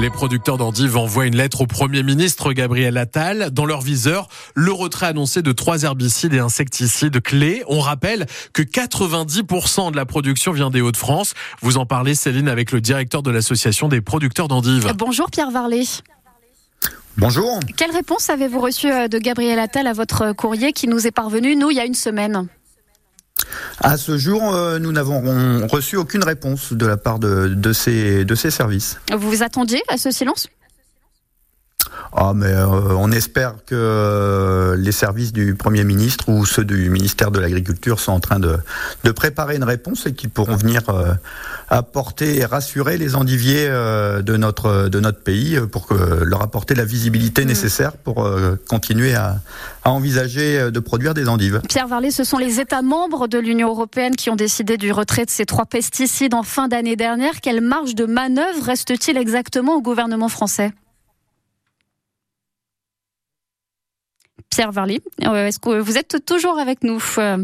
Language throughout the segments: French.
Les producteurs d'endives envoient une lettre au Premier ministre Gabriel Attal. Dans leur viseur, le retrait annoncé de trois herbicides et insecticides clés. On rappelle que 90% de la production vient des Hauts-de-France. Vous en parlez, Céline, avec le directeur de l'association des producteurs d'endives. Bonjour Pierre Varlet. Bonjour. Quelle réponse avez-vous reçue euh, de Gabriel Attal à votre courrier qui nous est parvenu, nous, il y a une semaine? À ce jour, euh, nous n'avons reçu aucune réponse de la part de, de, ces, de ces services. Vous vous attendiez à ce silence? Ah, mais euh, on espère que euh, les services du Premier ministre ou ceux du ministère de l'Agriculture sont en train de, de préparer une réponse et qu'ils pourront venir euh, apporter et rassurer les endiviers euh, de, notre, de notre pays euh, pour que, leur apporter la visibilité Mm. nécessaire pour euh, continuer à, à envisager de produire des endives. Pierre Varlet, ce sont les États membres de l'Union européenne qui ont décidé du retrait de ces trois pesticides en fin d'année dernière. Quelle marge de manœuvre reste-t-il exactement au gouvernement français? Pierre Varlet, euh, est-ce que vous êtes toujours avec nous Euh,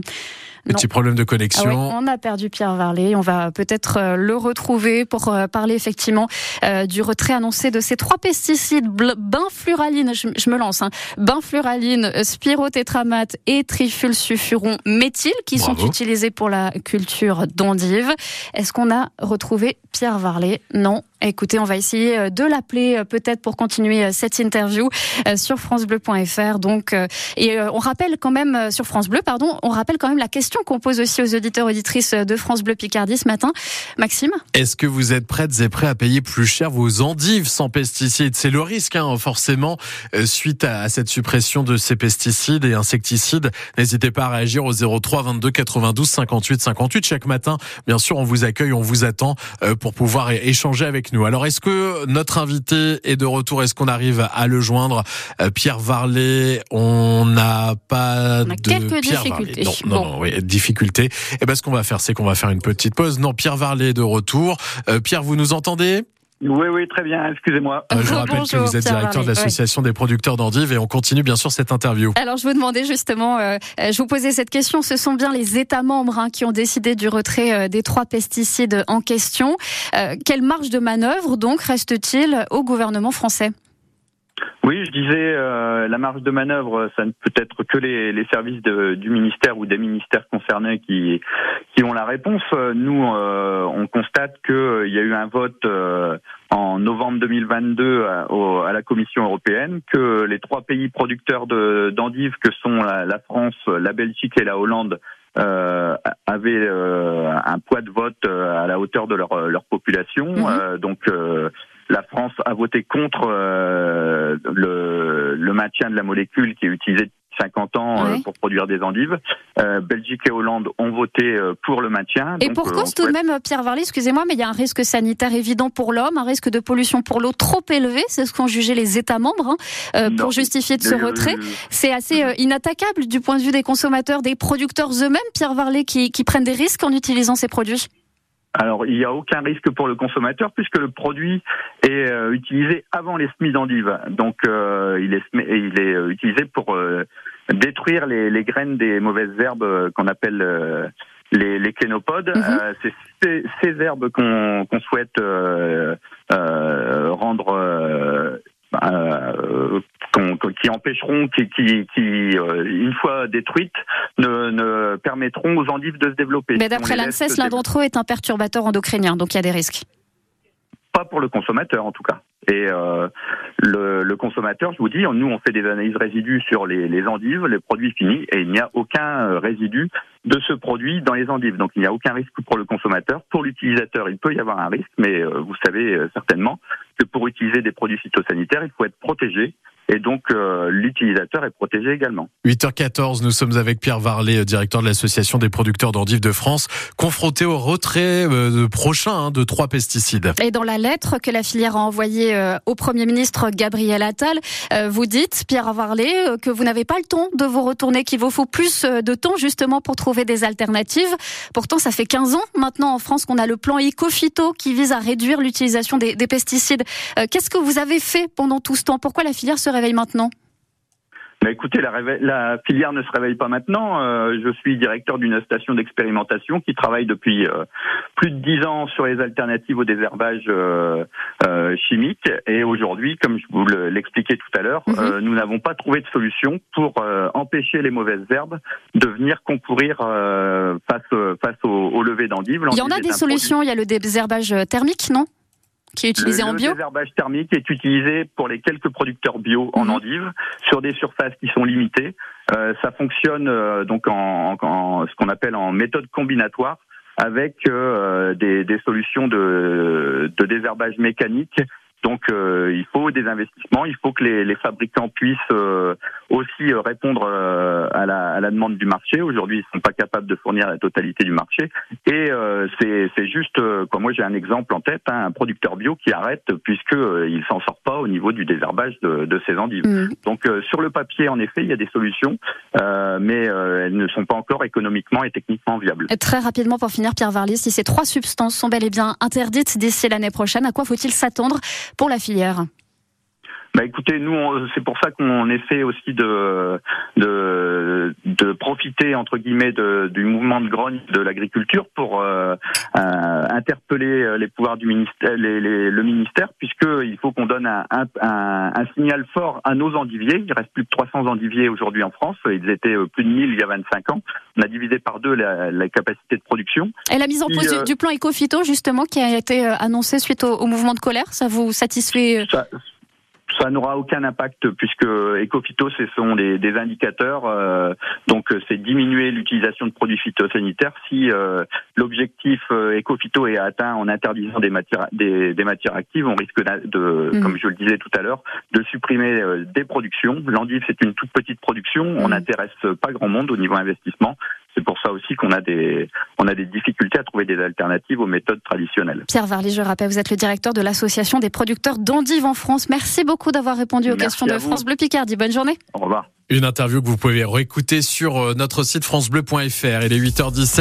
Petit problème de Ah connexion. ouais, on a perdu Pierre Varlet. On va peut-être euh, le retrouver pour parler effectivement euh, du retrait annoncé de ces trois pesticides benfluraline. Je, je me lance. Hein, benfluraline, spirotétramate et trifulsulfuron méthyle qui Bravo. sont utilisés pour la culture d'endives. Est-ce qu'on a retrouvé Pierre Varlet? Non. Écoutez, on va essayer euh, de l'appeler euh, peut-être pour continuer euh, cette interview sur francebleu.fr. Donc, et on rappelle quand même sur France Bleu, pardon, on rappelle quand même la question qu'on pose aussi aux auditeurs auditrices de France Bleu Picardie ce matin. Maxime, Est-ce que vous êtes prêtes et prêts à payer plus cher vos endives sans pesticides? C'est le risque, hein, forcément, suite à, cette suppression de ces pesticides et insecticides. N'hésitez pas à réagir au 03 22 92 58 58 chaque matin. Bien sûr, on vous accueille, on vous attend pour pouvoir échanger avec nous. Alors, est-ce que notre invité est de retour? Est-ce qu'on arrive à le joindre? Euh, Pierre Varlet, on n'a pas On a de quelques Pierre difficultés. Varlet. Non, non, oui, difficultés. Et ben, ce qu'on va faire, c'est qu'on va faire une petite pause. Non, Pierre Varlet est de retour. Euh, Pierre, vous nous entendez? Oui, oui, très bien, excusez-moi. Euh, Je vous rappelle que vous êtes Pierre directeur de l'association des producteurs d'endives et on continue bien sûr cette interview. alors je vous demandais justement, euh, euh, je vous posais cette question. Ce sont bien les États membres hein, qui ont décidé du retrait euh, des trois pesticides en question. Euh, quelle marge de manœuvre donc reste-t-il au gouvernement français? Oui, je disais, euh, la marge de manœuvre, ça ne peut être que les, services du ministère ou des ministères concernés qui, qui ont la réponse. Euh, Nous, euh, on constate qu'il y a eu un vote euh, en novembre 2022 à, au- à la Commission européenne, que les trois pays producteurs de- d'endives, que sont la France, la Belgique et la Hollande, euh, avaient euh, un poids de vote euh, à la hauteur de leur, leur population. Euh, donc, euh, la France a voté contre euh, le, le maintien de la molécule qui est utilisée 50 ans euh, pour produire des endives. Euh, Belgique et Hollande ont voté euh, pour le maintien. Et Donc, pour cause tout de même, Pierre Varlet, excusez-moi, mais il y a un risque sanitaire évident pour l'homme, un risque de pollution pour l'eau trop élevé, c'est ce qu'ont jugé les États membres, hein, pour justifier de ce retrait. C'est assez inattaquable du point de vue des consommateurs, des producteurs eux-mêmes, Pierre Varlet, qui, qui prennent des risques en utilisant ces produits. Alors, il n'y a aucun risque pour le consommateur puisque le produit est euh, utilisé avant les semis d'endives. Donc, euh, il est, il euh, utilisé pour détruire les, les graines des mauvaises herbes euh, qu'on appelle euh, les, les clénopodes. Mhm. Euh, c'est ces, herbes qu'on souhaite euh, rendre euh, qu'on- qui empêcheront, qui, qui, qui euh, une fois détruites, ne, ne permettront aux endives de se développer. Mais d'après l'ANSES, se l'un d'entre eux est un perturbateur endocrinien, donc il y a des risques. pas pour le consommateur en tout cas. Et euh, le, le consommateur, je vous dis, nous on fait des analyses résidus sur les, les endives, les produits finis, et il n'y a aucun euh, résidu de ce produit dans les endives. Donc il n'y a aucun risque pour le consommateur. Pour l'utilisateur, il peut y avoir un risque, mais euh, vous savez euh, certainement que pour utiliser des produits phytosanitaires, il faut être protégé. Et donc euh, l'utilisateur est protégé également. 8h14, nous sommes avec Pierre Varlet, euh, directeur de l'association des producteurs d'endives de France, confronté au retrait euh, de prochain hein, de trois pesticides. Et dans la lettre que la filière a envoyée euh, au Premier ministre Gabriel Attal, euh, vous dites, Pierre Varlet, euh, que vous n'avez pas le temps de vous retourner, qu'il vous faut plus de temps justement pour trouver des alternatives. Pourtant, ça fait 15 ans maintenant en France qu'on a le plan Ecofito qui vise à réduire l'utilisation des, des pesticides. Euh, Qu'est-ce que vous avez fait pendant tout ce temps? Pourquoi la filière se réveille maintenant? Bah écoutez, la, la, filière ne se réveille pas maintenant. Euh, je suis directeur d'une station d'expérimentation qui travaille depuis euh, plus de dix ans sur les alternatives au désherbage euh, chimique. Et aujourd'hui, comme je vous l'expliquais tout à l'heure, mhm. nous n'avons pas trouvé de solution pour empêcher les mauvaises herbes de venir concourir face, face au, au lever d'endives. Il y en a des solutions. Il y a le désherbage thermique, non? Qui est utilisé en bio Le désherbage thermique est utilisé pour les quelques producteurs bio en endive sur des surfaces qui sont limitées. Euh, ça fonctionne euh, donc en, en, ce qu'on appelle en méthode combinatoire avec euh, des, des, solutions de, de désherbage mécanique donc euh, il faut des investissements, il faut que les, les fabricants puissent euh, aussi euh, répondre à la, à, la, demande du marché. Aujourd'hui, ils sont pas capables de fournir la totalité du marché. Et c'est juste, quoi, moi j'ai un exemple en tête, hein, un producteur bio qui arrête puisque il s'en sort pas au niveau du désherbage de, de ses endives. Mmh. Donc sur le papier, en effet, il y a des solutions, mais elles ne sont pas encore économiquement et techniquement viables. très rapidement pour finir, Pierre Varlier, si ces trois substances sont bel et bien interdites d'ici l'année prochaine, à quoi faut-il s'attendre? Pour la filière bah écoutez, nous, c'est pour ça qu'on essaie aussi de, de, de profiter entre guillemets de, du mouvement de grogne de l'agriculture pour euh, euh, interpeller les pouvoirs du ministère, les, les, le ministère, puisqu'il faut qu'on donne un, un, un, signal fort à nos endiviers. Il reste plus de 300 endiviers aujourd'hui en France. Ils étaient euh, plus de 1000 il y a 25 ans. On a divisé par deux la, la capacité de production. Et la mise en place du, plan Ecofito, justement, qui a été annoncé suite au, au mouvement de colère, ça vous satisfait ça, ça n'aura aucun impact puisque Ecophyto, ce sont des, des indicateurs. Euh, donc, c'est diminuer l'utilisation de produits phytosanitaires. Si euh, l'objectif euh, Ecophyto est atteint en interdisant des matières, des, des matières actives, on risque de, mm. comme je le disais tout à l'heure, de supprimer euh, des productions. L'endive, c'est une toute petite production. On mm. n'intéresse pas grand monde au niveau investissement. C'est pour ça aussi qu'on a des on a des difficultés à trouver des alternatives aux méthodes traditionnelles. Pierre Varly, je rappelle, vous êtes le directeur de l'association des producteurs d'endives en France. Merci beaucoup d'avoir répondu aux questions de France Bleu Picardie. Bonne journée. Au revoir. Une interview que vous pouvez réécouter sur euh, notre site francebleu.fr. Il est 8h17.